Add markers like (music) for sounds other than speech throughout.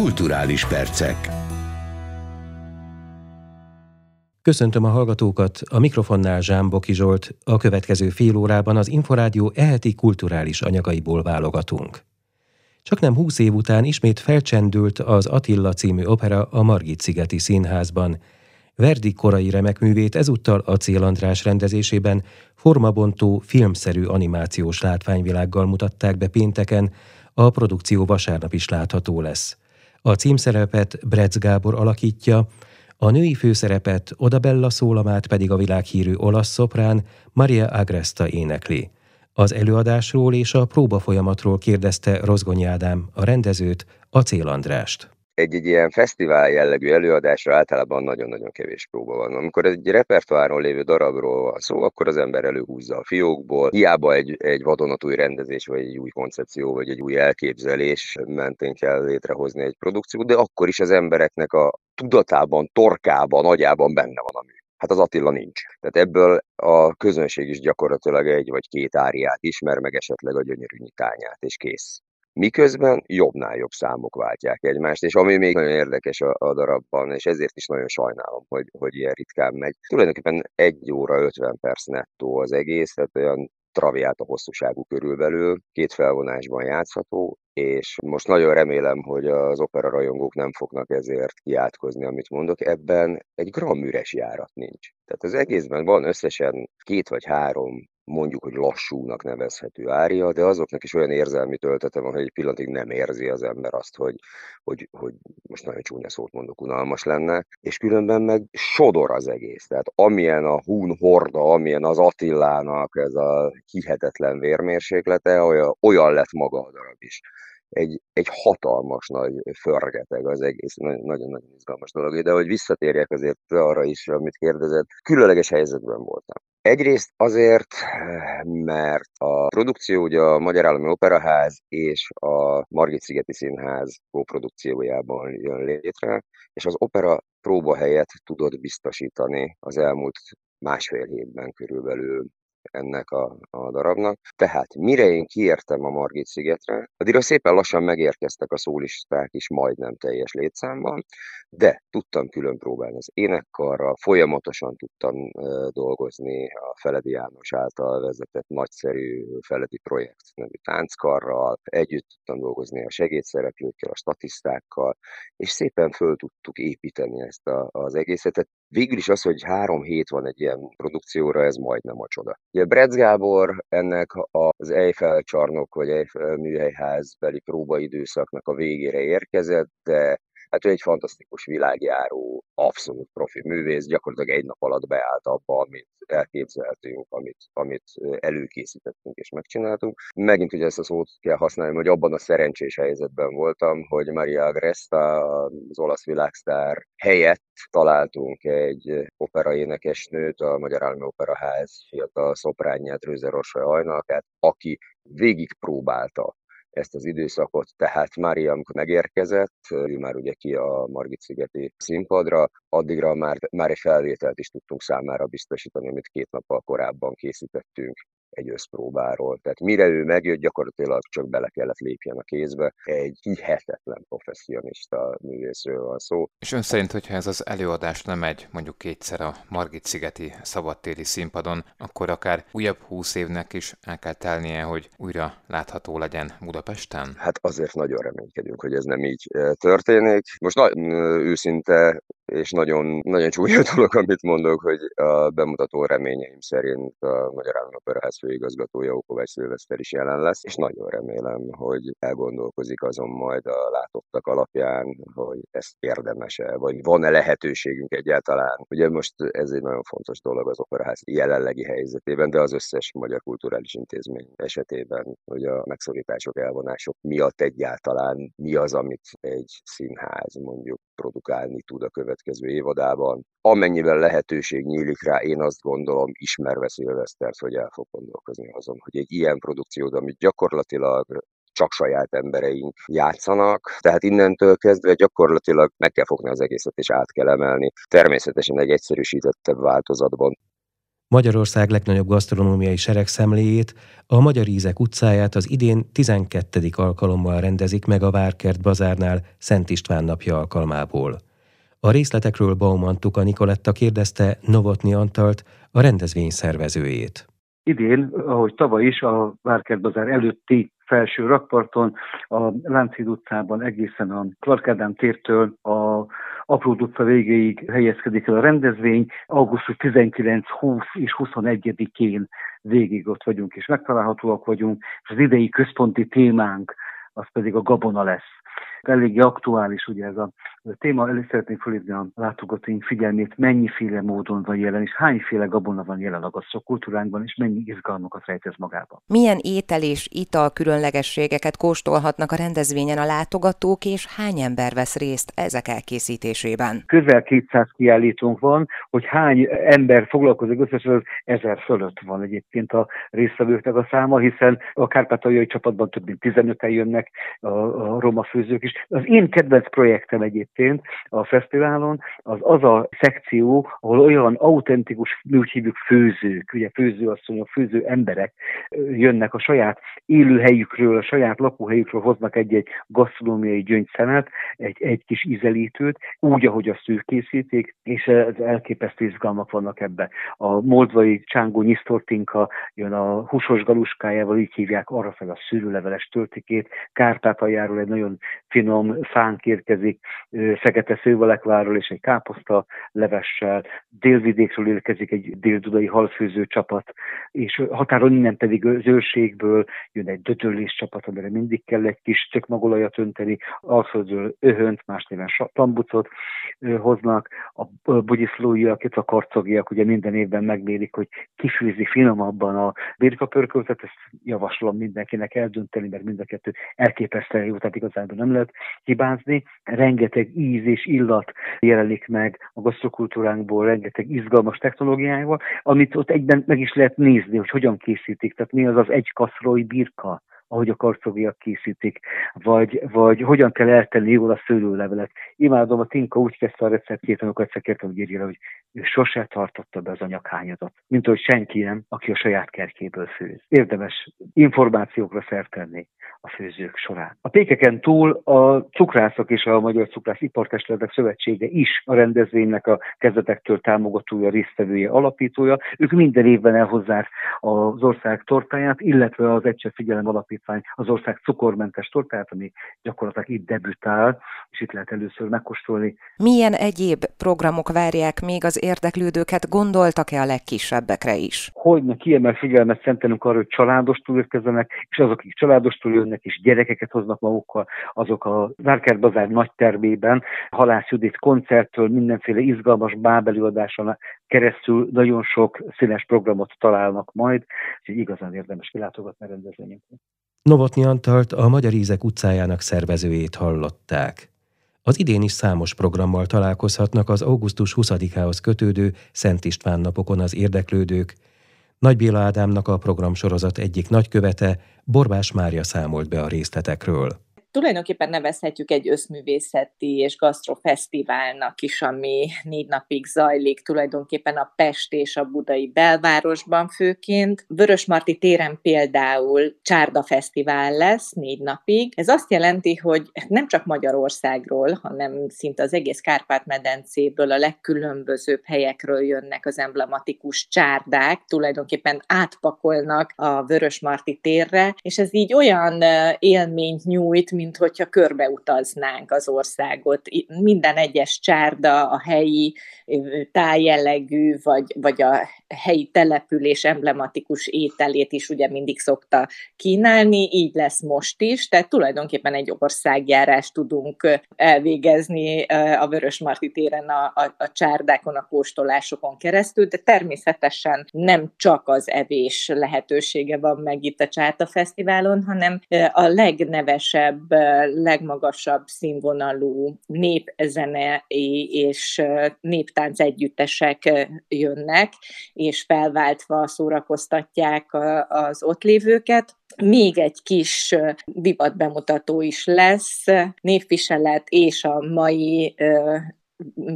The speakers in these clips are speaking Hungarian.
Kulturális percek. Köszöntöm a hallgatókat, a mikrofonnál Zsámboki Zsolt, a következő fél órában az Inforádió eheti kulturális anyagaiból válogatunk. Csak nem húsz év után ismét felcsendült az Attila című opera a Margit-szigeti színházban. Verdi korai remekművét ezúttal a Cél András rendezésében formabontó, filmszerű animációs látványvilággal mutatták be pénteken, a produkció vasárnap is látható lesz. A címszerepet Bretz Gábor alakítja, a női főszerepet Odabella szólamát pedig a világhírű olasz szoprán Maria Agresta énekli. Az előadásról és a próba folyamatról kérdezte Rozgonyi Ádám, a rendezőt, Acél Andrást egy-egy ilyen fesztivál jellegű előadásra általában nagyon-nagyon kevés próba van. Amikor egy repertoáron lévő darabról van szó, akkor az ember előhúzza a fiókból. Hiába egy, egy vadonatúj rendezés, vagy egy új koncepció, vagy egy új elképzelés mentén kell létrehozni egy produkciót, de akkor is az embereknek a tudatában, torkában, agyában benne van a mű. Hát az Attila nincs. Tehát ebből a közönség is gyakorlatilag egy vagy két áriát ismer, meg esetleg a gyönyörű nyitányát, és kész. Miközben jobbnál jobb számok váltják egymást, és ami még nagyon érdekes a, a darabban, és ezért is nagyon sajnálom, hogy, hogy ilyen ritkán megy. Tulajdonképpen egy óra 50 perc nettó az egész, tehát olyan traviát a hosszúságú körülbelül, két felvonásban játszható, és most nagyon remélem, hogy az opera rajongók nem fognak ezért kiátkozni, amit mondok. Ebben egy gram üres járat nincs. Tehát az egészben van összesen két vagy három mondjuk, hogy lassúnak nevezhető ária, de azoknak is olyan érzelmi töltete van, hogy egy pillanatig nem érzi az ember azt, hogy, hogy, hogy most nagyon csúnya szót mondok, unalmas lenne, és különben meg sodor az egész. Tehát amilyen a Hun horda, amilyen az Attilának ez a hihetetlen vérmérséklete, olyan, olyan lett maga a darab is egy, egy hatalmas nagy förgeteg az egész, nagyon-nagyon izgalmas dolog. De hogy visszatérjek azért arra is, amit kérdezett, különleges helyzetben voltam. Egyrészt azért, mert a produkció ugye a Magyar Állami Operaház és a Margit-szigeti Színház kóprodukciójában jön létre, és az opera próbahelyet tudott biztosítani az elmúlt másfél hétben körülbelül ennek a, a darabnak. Tehát mire én kiértem a Margit szigetre, addigra szépen lassan megérkeztek a szólisták is majdnem teljes létszámban, de tudtam külön próbálni az énekkarral, folyamatosan tudtam dolgozni a Feledi János által vezetett nagyszerű Feledi projekt nevű tánckarral, együtt tudtam dolgozni a segédszereplőkkel, a statisztákkal, és szépen föl tudtuk építeni ezt a, az egészet. Végül is az, hogy három hét van egy ilyen produkcióra, ez majdnem a csoda. Ugye Bretz Gábor ennek az Eiffel csarnok vagy Eiffel műhelyház beli próbaidőszaknak a végére érkezett, de Hát ő egy fantasztikus világjáró, abszolút profi művész, gyakorlatilag egy nap alatt beállt abba, amit elképzeltünk, amit, amit előkészítettünk és megcsináltunk. Megint ugye ezt a szót kell használni, hogy abban a szerencsés helyzetben voltam, hogy Maria Agresta, az olasz világsztár helyett találtunk egy operaénekesnőt, a Magyar Állami Operaház fiatal szoprányát, Rőze Rosa Ajnalkát, aki végigpróbálta ezt az időszakot, tehát Mária, amikor megérkezett, ő már ugye ki a Margit-szigeti színpadra, addigra már, már egy felvételt is tudtunk számára biztosítani, amit két nappal korábban készítettünk egy összpróbáról. Tehát mire ő megjött, gyakorlatilag csak bele kellett lépjen a kézbe. Egy hihetetlen professzionista művészről van szó. És ön szerint, hogyha ez az előadás nem megy mondjuk kétszer a Margit-szigeti szabadtéri színpadon, akkor akár újabb húsz évnek is el kell telnie, hogy újra látható legyen Budapesten? Hát azért nagyon reménykedünk, hogy ez nem így eh, történik. Most nagyon őszinte és nagyon, nagyon csúnya (laughs) dolog, amit mondok, hogy a bemutató reményeim szerint a Magyar Állami Operaház főigazgatója Okovács Szilveszter is jelen lesz, és nagyon remélem, hogy elgondolkozik azon majd a látottak alapján, hogy ezt érdemes-e, vagy van-e lehetőségünk egyáltalán. Ugye most ez egy nagyon fontos dolog az Operaház jelenlegi helyzetében, de az összes magyar kulturális intézmény esetében, hogy a megszorítások, elvonások miatt egyáltalán mi az, amit egy színház mondjuk produkálni tud a következő évadában. Amennyiben lehetőség nyílik rá, én azt gondolom, ismerve Szilvesztert, hogy el fog gondolkozni azon, hogy egy ilyen produkciót, amit gyakorlatilag csak saját embereink játszanak, tehát innentől kezdve gyakorlatilag meg kell fogni az egészet és át kell emelni. Természetesen egy egyszerűsítettebb változatban. Magyarország legnagyobb gasztronómiai seregszemléjét, a Magyar Ízek utcáját az idén 12. alkalommal rendezik meg a Várkert bazárnál Szent István napja alkalmából. A részletekről Bauman Tuka Nikoletta kérdezte Novotni Antalt, a rendezvény szervezőjét. Idén, ahogy tavaly is, a Várkert bazár előtti felső rakparton, a Lánchíd utcában egészen a Clark Ádám tértől a Apró utca végéig helyezkedik el a rendezvény. Augusztus 19, 20 és 21-én végig ott vagyunk és megtalálhatóak vagyunk, és az idei központi témánk az pedig a gabona lesz. Eléggé aktuális ugye ez a téma, elő szeretném felhívni a látogatóink figyelmét, mennyiféle módon van jelen, és hányféle gabona van jelen a kultúránkban, és mennyi izgalmakat rejtez magába. Milyen étel és ital különlegességeket kóstolhatnak a rendezvényen a látogatók, és hány ember vesz részt ezek elkészítésében? Közel 200 kiállítónk van, hogy hány ember foglalkozik összesen, az ezer fölött van egyébként a résztvevőknek a száma, hiszen a kárpátaljai csapatban több mint 15-en jönnek a, a roma főzők is. Az én kedvenc projektem egyébként egyébként a fesztiválon, az az a szekció, ahol olyan autentikus, mi úgy hívjuk főzők, ugye főzőasszonyok, főző emberek jönnek a saját élőhelyükről, a saját lakóhelyükről hoznak egy-egy gasztronómiai gyöngyszemet, egy, egy kis ízelítőt, úgy, ahogy azt ők készítik, és ez elképesztő izgalmak vannak ebbe. A moldvai csángó nyisztortinka jön a húsos galuskájával, így hívják arra fel a szűrőleveles töltikét, Kárpátaljáról egy nagyon finom fánk érkezik, fekete szővalekváról és egy káposzta levessel, délvidékről érkezik egy déldudai halfőző csapat, és határon innen pedig zőségből jön egy dötörlés csapat, amire mindig kell egy kis tökmagolajat önteni, alföldről öhönt, más néven tambucot hoznak, a bugyiszlóiak, itt a karcogiak ugye minden évben megmérik, hogy kifőzi finomabban a birkapörköltet, ezt javaslom mindenkinek eldönteni, mert mind a kettő elképesztően jó, tehát igazából nem lehet hibázni. Rengeteg íz és illat jelenik meg a gasztrokultúránkból, rengeteg izgalmas technológiával, amit ott egyben meg is lehet nézni, hogy hogyan készítik. Tehát mi az az egy kaszrói birka, ahogy a karcogiak készítik, vagy, vagy hogyan kell eltenni jól a szőlőlevelet. Imádom, a Tinka úgy kezdte a receptjét, amikor egyszer kértem, hogy írja hogy ő sose tartotta be az anyaghányazat, mint hogy senki nem, aki a saját kertjéből főz. Érdemes információkra szertenni a főzők során. A pékeken túl a cukrászok és a Magyar Cukrász Ipartestületek Szövetsége is a rendezvénynek a kezdetektől támogatója, résztvevője, alapítója. Ők minden évben elhozzák az ország tortáját, illetve az Egyszer Figyelem Alapítvány az ország cukormentes tortáját, ami gyakorlatilag itt debütál, és itt lehet először megkóstolni. Milyen egyéb programok várják még az érdeklődőket? Gondoltak-e a legkisebbekre is? Hogyne kiemel figyelmet szentelünk arra, hogy családostól érkezzenek, és azok, akik családostól jönnek és gyerekeket hoznak magukkal, azok a Várkert Bazár nagy termében, Halász Judit koncerttől, mindenféle izgalmas bábelőadáson keresztül nagyon sok színes programot találnak majd, úgyhogy igazán érdemes kilátogatni a rendezvényünkre. Novotny Antalt a Magyar Ízek utcájának szervezőjét hallották. Az idén is számos programmal találkozhatnak az augusztus 20-ához kötődő Szent István napokon az érdeklődők, nagy Béla Ádámnak a programsorozat egyik nagykövete, Borbás Mária számolt be a részletekről tulajdonképpen nevezhetjük egy összművészeti és gasztrofesztiválnak is, ami négy napig zajlik, tulajdonképpen a Pest és a Budai belvárosban főként. Vörösmarty téren például Csárda Fesztivál lesz négy napig. Ez azt jelenti, hogy nem csak Magyarországról, hanem szinte az egész Kárpát-medencéből, a legkülönbözőbb helyekről jönnek az emblematikus csárdák, tulajdonképpen átpakolnak a Vörösmarty térre, és ez így olyan élményt nyújt, mint hogyha körbeutaznánk az országot. Minden egyes csárda a helyi tájjellegű, vagy, vagy a helyi település emblematikus ételét is ugye mindig szokta kínálni, így lesz most is, tehát tulajdonképpen egy országjárást tudunk elvégezni a Vörösmarty téren a, a, a csárdákon, a kóstolásokon keresztül, de természetesen nem csak az evés lehetősége van meg itt a Csárta Fesztiválon, hanem a legnevesebb legmagasabb színvonalú népzene és néptánc együttesek jönnek, és felváltva szórakoztatják az ott lévőket. Még egy kis divatbemutató is lesz, névviselet és a mai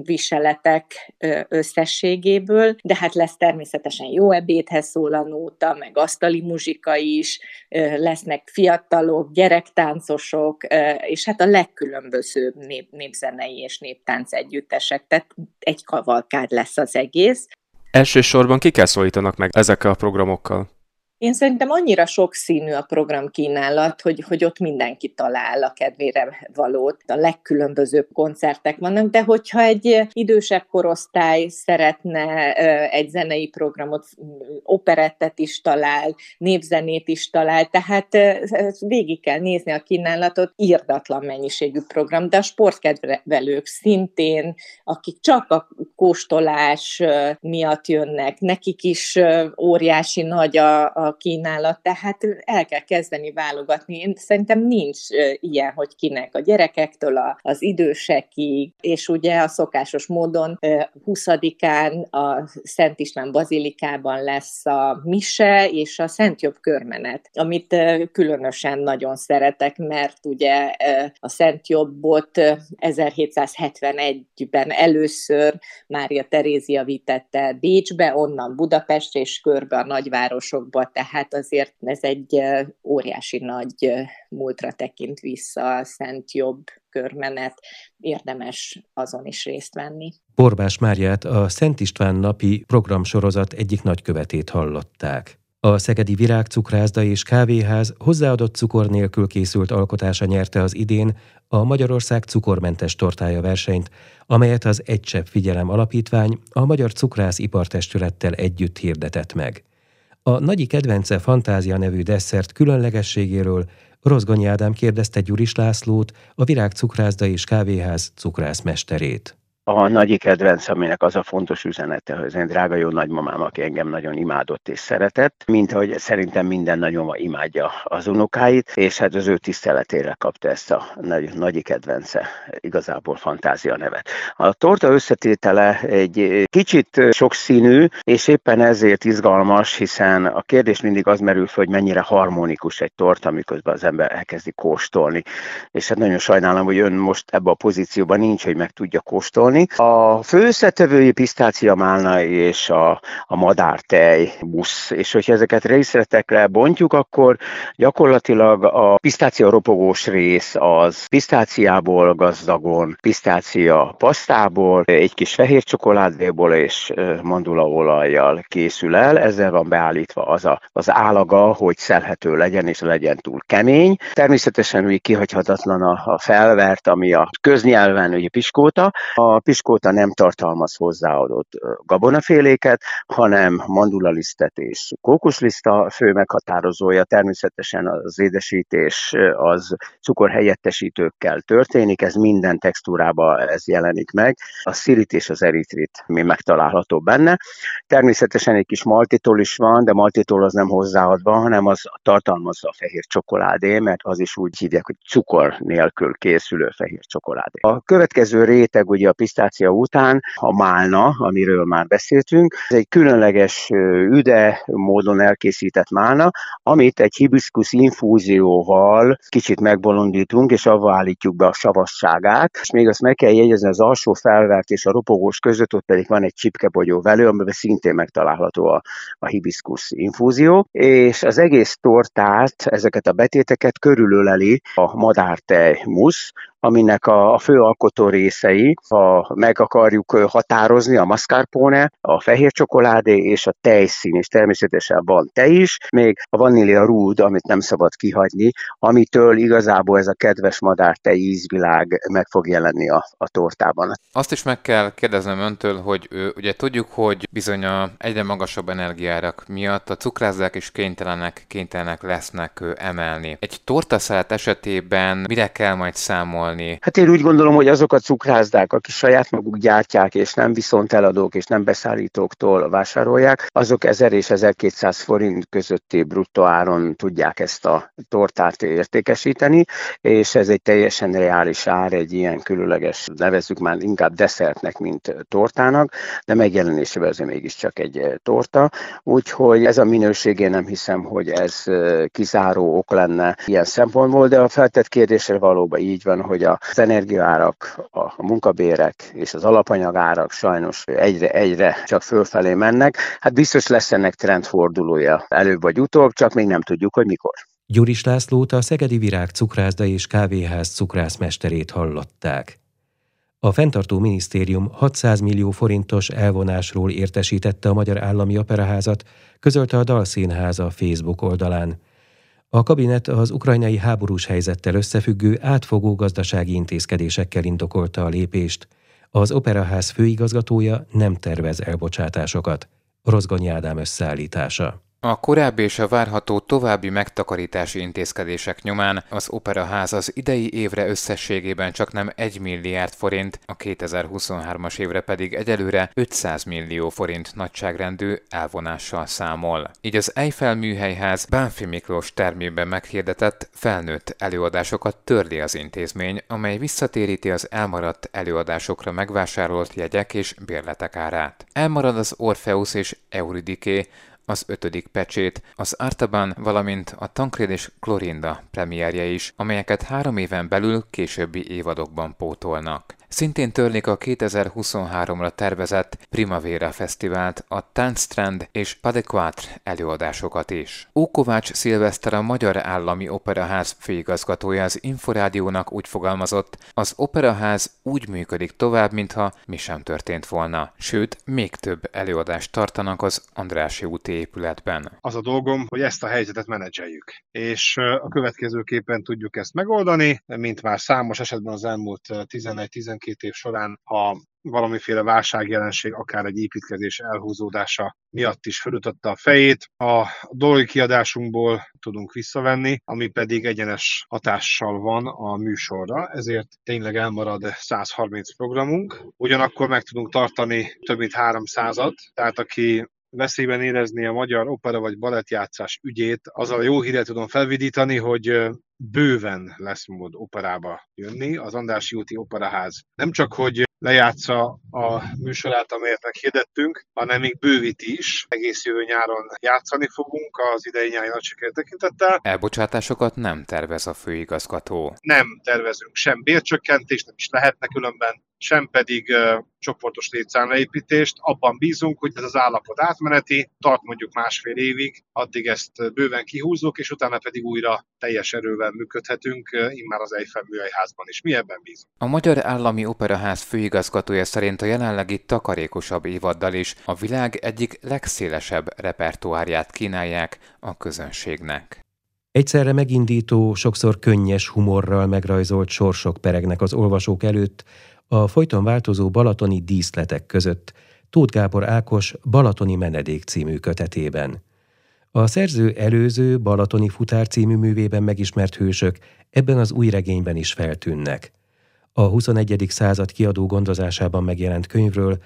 viseletek összességéből, de hát lesz természetesen jó ebédhez szól a nóta, meg asztali muzsika is, lesznek fiatalok, gyerektáncosok, és hát a legkülönbözőbb nép, népzenei és néptánc együttesek, tehát egy kavalkád lesz az egész. Elsősorban kikkel szólítanak meg ezekkel a programokkal? Én szerintem annyira sokszínű a program kínálat, hogy, hogy ott mindenki talál a kedvére valót. A legkülönbözőbb koncertek vannak, de hogyha egy idősebb korosztály szeretne egy zenei programot, operettet is talál, népzenét is talál, tehát végig kell nézni a kínálatot, írdatlan mennyiségű program, de a sportkedvelők szintén, akik csak a kóstolás miatt jönnek, nekik is óriási nagy a, a kínálat, tehát el kell kezdeni válogatni. Én szerintem nincs ilyen, hogy kinek a gyerekektől az idősekig, és ugye a szokásos módon 20-án a Szent István Bazilikában lesz a mise és a Szent Jobb körmenet, amit különösen nagyon szeretek, mert ugye a Szent Jobbot 1771-ben először Mária Terézia vitette Bécsbe, onnan Budapest és körbe a nagyvárosokba, tehát azért ez egy óriási nagy múltra tekint vissza a Szent Jobb körmenet, érdemes azon is részt venni. Borbás Máriát a Szent István napi programsorozat egyik nagykövetét hallották. A Szegedi Virágcukrászda és Kávéház hozzáadott cukor nélkül készült alkotása nyerte az idén a Magyarország cukormentes tortája versenyt, amelyet az Egy Csepp Figyelem Alapítvány a Magyar Cukrász Ipartestülettel együtt hirdetett meg. A nagyi kedvence Fantázia nevű desszert különlegességéről Rozgonyi Ádám kérdezte Gyuris Lászlót, a Virág Cukrászda és Kávéház cukrászmesterét a nagyi kedvenc, aminek az a fontos üzenete, hogy az én drága jó nagymamám, aki engem nagyon imádott és szeretett, mint ahogy szerintem minden nagymama imádja az unokáit, és hát az ő tiszteletére kapta ezt a nagy, nagyi kedvence, igazából fantázia nevet. A torta összetétele egy kicsit sokszínű, és éppen ezért izgalmas, hiszen a kérdés mindig az merül fel, hogy mennyire harmonikus egy torta, miközben az ember elkezdi kóstolni. És hát nagyon sajnálom, hogy ön most ebbe a pozícióban nincs, hogy meg tudja kóstolni, javasolni. A fő összetevői pisztácia málna és a, a madártej busz, és hogyha ezeket részletekre bontjuk, akkor gyakorlatilag a pisztácia ropogós rész az pisztáciából gazdagon, pisztácia pasztából, egy kis fehér csokoládéból és mandulaolajjal készül el, ezzel van beállítva az a, az állaga, hogy szelhető legyen és legyen túl kemény. Természetesen úgy kihagyhatatlan a, a felvert, ami a köznyelven ugye piskóta. A piskóta nem tartalmaz hozzáadott gabonaféléket, hanem mandulalisztet és kókuszliszta fő meghatározója. Természetesen az édesítés az cukorhelyettesítőkkel történik, ez minden textúrában ez jelenik meg. A szirit és az eritrit mi megtalálható benne. Természetesen egy kis maltitól is van, de maltitól az nem hozzáadva, hanem az tartalmazza a fehér csokoládé, mert az is úgy hívják, hogy cukor nélkül készülő fehér csokoládé. A következő réteg ugye a pisztácia után a málna, amiről már beszéltünk. Ez egy különleges üde módon elkészített málna, amit egy hibiszkusz infúzióval kicsit megbolondítunk, és avval állítjuk be a savasságát. És még azt meg kell jegyezni, az alsó felvert és a ropogós között ott pedig van egy csipkebogyó velő, amiben szintén megtalálható a, a hibiszkusz infúzió, és az egész tortát, ezeket a betéteket körülöleli a madártej musz, aminek a, a fő alkotó részei, meg akarjuk határozni, a mascarpone, a fehér csokoládé és a tejszín, és természetesen van tej is, még a vanília rúd, amit nem szabad kihagyni, amitől igazából ez a kedves madártej ízvilág meg fog jelenni a, a tortában. Azt is meg kell kérdeznem öntől, hogy ő, ugye tudjuk, hogy bizony a egyre magasabb energiárak miatt a cukrázzák is kénytelenek, kénytelenek lesznek emelni. Egy tortaszállat esetében mire kell majd számolni? Hát én úgy gondolom, hogy azok a cukrászdák, akik saját maguk gyártják, és nem viszont eladók és nem beszállítóktól vásárolják, azok 1000 és 1200 forint közötti bruttó áron tudják ezt a tortát értékesíteni, és ez egy teljesen reális ár, egy ilyen különleges, nevezzük már inkább desszertnek, mint tortának, de megjelenésében azért mégiscsak egy torta, úgyhogy ez a minőség, nem hiszem, hogy ez kizáró ok lenne ilyen szempontból, de a feltett kérdésre valóban így van, hogy az energiaárak, a munkabérek jövedelmek és az alapanyagárak sajnos egyre, egyre csak fölfelé mennek. Hát biztos lesz ennek trendfordulója előbb vagy utóbb, csak még nem tudjuk, hogy mikor. Gyuris Lászlót a Szegedi Virág cukrászda és kávéház cukrászmesterét hallották. A fenntartó minisztérium 600 millió forintos elvonásról értesítette a Magyar Állami Operaházat, közölte a Dalszínház a Facebook oldalán. A kabinet az ukrajnai háborús helyzettel összefüggő átfogó gazdasági intézkedésekkel indokolta a lépést. Az Operaház főigazgatója nem tervez elbocsátásokat. Rozgonyi Ádám összeállítása. A korábbi és a várható további megtakarítási intézkedések nyomán az Operaház az idei évre összességében csak nem 1 milliárd forint, a 2023-as évre pedig egyelőre 500 millió forint nagyságrendű elvonással számol. Így az Eiffel műhelyház Bánfi Miklós termében meghirdetett felnőtt előadásokat törli az intézmény, amely visszatéríti az elmaradt előadásokra megvásárolt jegyek és bérletek árát. Elmarad az Orpheus és Euridike, az ötödik pecsét, az Artaban, valamint a Tancred és Clorinda premierje is, amelyeket három éven belül későbbi évadokban pótolnak. Szintén törlik a 2023-ra tervezett Primavera Fesztivált, a Tánctrend és Padequatre előadásokat is. Ókovács Szilveszter a Magyar Állami Operaház főigazgatója az Inforádiónak úgy fogalmazott, az operaház úgy működik tovább, mintha mi sem történt volna. Sőt, még több előadást tartanak az Andrási úti épületben. Az a dolgom, hogy ezt a helyzetet menedzseljük. És a következőképpen tudjuk ezt megoldani, mint már számos esetben az elmúlt 11-12 12 év során, ha valamiféle válságjelenség, akár egy építkezés elhúzódása miatt is fölütötte a fejét. A dolgi kiadásunkból tudunk visszavenni, ami pedig egyenes hatással van a műsorra, ezért tényleg elmarad 130 programunk. Ugyanakkor meg tudunk tartani több mint 300-at, tehát aki veszélyben érezni a magyar opera vagy balettjátszás ügyét, azzal a jó híret tudom felvidítani, hogy bőven lesz mód operába jönni. Az Andrássy úti operaház nem csak, hogy lejátsza a műsorát, amelyet meghirdettünk, hanem még bővít is. Egész jövő nyáron játszani fogunk az idei nyári nagy siker tekintettel. Elbocsátásokat nem tervez a főigazgató. Nem tervezünk sem bércsökkentést, nem is lehetne különben, sem pedig uh, csoportos létszámleépítést. Abban bízunk, hogy ez az állapot átmeneti, tart mondjuk másfél évig, addig ezt bőven kihúzzuk, és utána pedig újra teljes erővel működhetünk, immár az Eiffel műhelyházban is. Mi ebben bízunk. A Magyar Állami Operaház főigazgatója szerint a jelenlegi takarékosabb évaddal is a világ egyik legszélesebb repertoárját kínálják a közönségnek. Egyszerre megindító, sokszor könnyes humorral megrajzolt sorsok peregnek az olvasók előtt, a folyton változó balatoni díszletek között Tóth Gábor Ákos Balatoni Menedék című kötetében. A szerző előző Balatoni Futár című művében megismert hősök ebben az új regényben is feltűnnek. A 21. század kiadó gondozásában megjelent könyvről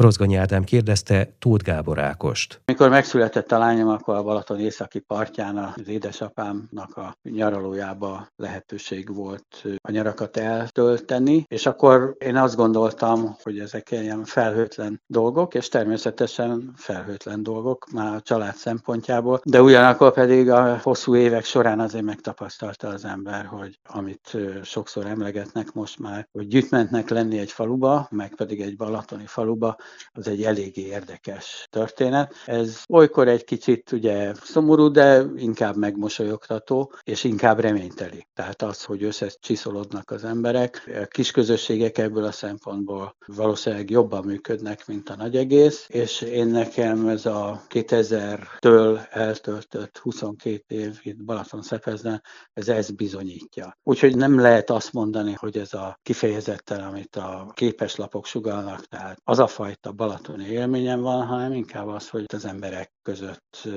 Rozgonyi Ádám kérdezte Tóth Gábor Ákost. Mikor megszületett a lányom, akkor a Balaton északi partján az édesapámnak a nyaralójába lehetőség volt a nyarakat eltölteni, és akkor én azt gondoltam, hogy ezek ilyen felhőtlen dolgok, és természetesen felhőtlen dolgok már a család szempontjából, de ugyanakkor pedig a hosszú évek során azért megtapasztalta az ember, hogy amit sokszor emlegetnek most már, hogy gyűjtmentnek lenni egy faluba, meg pedig egy balatoni faluba, az egy eléggé érdekes történet. Ez olykor egy kicsit ugye szomorú, de inkább megmosolyogtató, és inkább reményteli. Tehát az, hogy összecsiszolódnak az emberek, a kis közösségek ebből a szempontból valószínűleg jobban működnek, mint a nagy egész, és én nekem ez a 2000-től eltöltött 22 év itt Balaton Szepezden, ez ezt bizonyítja. Úgyhogy nem lehet azt mondani, hogy ez a kifejezetten, amit a képeslapok sugalnak, tehát az a fajta fajta balatoni élményem van, hanem inkább az, hogy az emberek között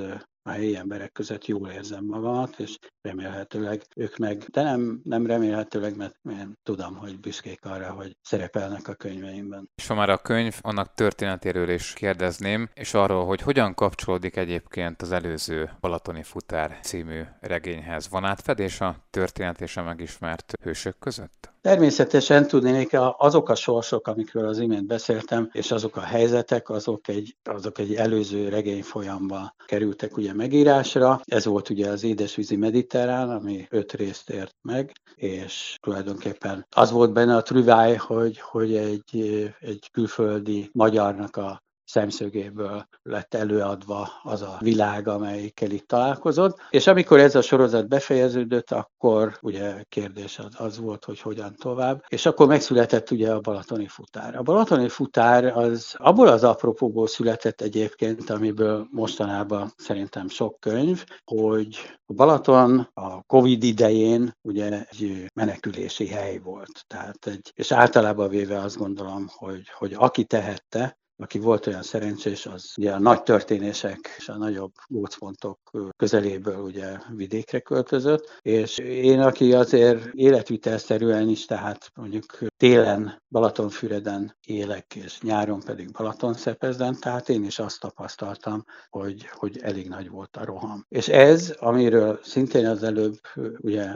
a helyi emberek között jól érzem magamat, és remélhetőleg ők meg, de nem, nem remélhetőleg, mert én tudom, hogy büszkék arra, hogy szerepelnek a könyveimben. És ha már a könyv, annak történetéről is kérdezném, és arról, hogy hogyan kapcsolódik egyébként az előző Balatoni Futár című regényhez. Van átfedés a történet és a megismert hősök között? Természetesen tudnék, azok a sorsok, amikről az imént beszéltem, és azok a helyzetek, azok egy, azok egy előző regény folyamban kerültek ugye megírásra. Ez volt ugye az Édesvízi Mediterrán, ami öt részt ért meg, és tulajdonképpen az volt benne a trüváj, hogy, hogy egy, egy külföldi magyarnak a szemszögéből lett előadva az a világ, amelyikkel itt találkozott. És amikor ez a sorozat befejeződött, akkor ugye kérdés az, az volt, hogy hogyan tovább. És akkor megszületett ugye a Balatoni futár. A Balatoni futár az abból az apropóból született egyébként, amiből mostanában szerintem sok könyv, hogy a Balaton a Covid idején ugye egy menekülési hely volt. Tehát egy, és általában véve azt gondolom, hogy, hogy aki tehette, aki volt olyan szerencsés, az ugye a nagy történések és a nagyobb gócpontok közeléből ugye vidékre költözött, és én, aki azért életvitelszerűen is, tehát mondjuk télen Balatonfüreden élek, és nyáron pedig Balatonszepezden, tehát én is azt tapasztaltam, hogy, hogy elég nagy volt a roham. És ez, amiről szintén az előbb ugye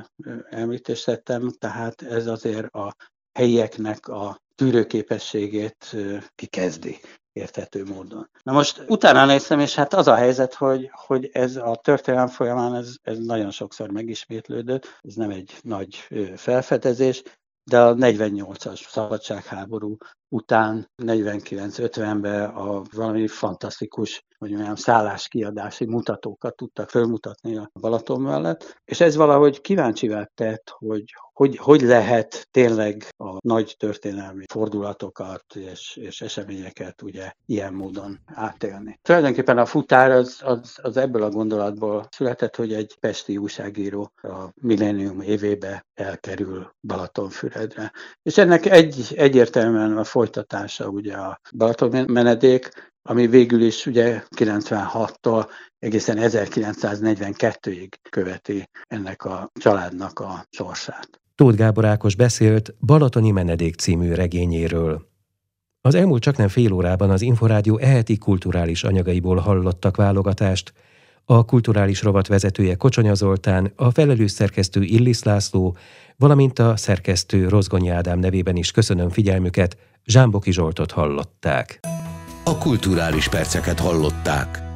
említést tettem, tehát ez azért a helyieknek a tűrőképességét kikezdi érthető módon. Na most utána néztem, és hát az a helyzet, hogy, hogy ez a történelem folyamán ez, ez nagyon sokszor megismétlődött, ez nem egy nagy felfedezés, de a 48-as szabadságháború után 49-50-ben a valami fantasztikus, hogy olyan szálláskiadási mutatókat tudtak felmutatni a Balaton mellett, és ez valahogy kíváncsivá tett, hogy, hogy hogy lehet tényleg a nagy történelmi fordulatokat és, és eseményeket ugye ilyen módon átélni. Tulajdonképpen a futár az, az, az ebből a gondolatból született, hogy egy pesti újságíró a millennium évébe elkerül Balatonfüredre. És ennek egy, egyértelműen a folytatása ugye a Balaton menedék, ami végül is ugye 96-tól egészen 1942-ig követi ennek a családnak a sorsát. Tóth Gábor Ákos beszélt Balatoni Menedék című regényéről. Az elmúlt csak nem fél órában az Inforádió eheti kulturális anyagaiból hallottak válogatást. A kulturális rovat vezetője Kocsonya Zoltán, a felelős szerkesztő Illis László, valamint a szerkesztő Rozgonyi Ádám nevében is köszönöm figyelmüket, Zsámboki Zsoltot hallották. A kulturális perceket hallották.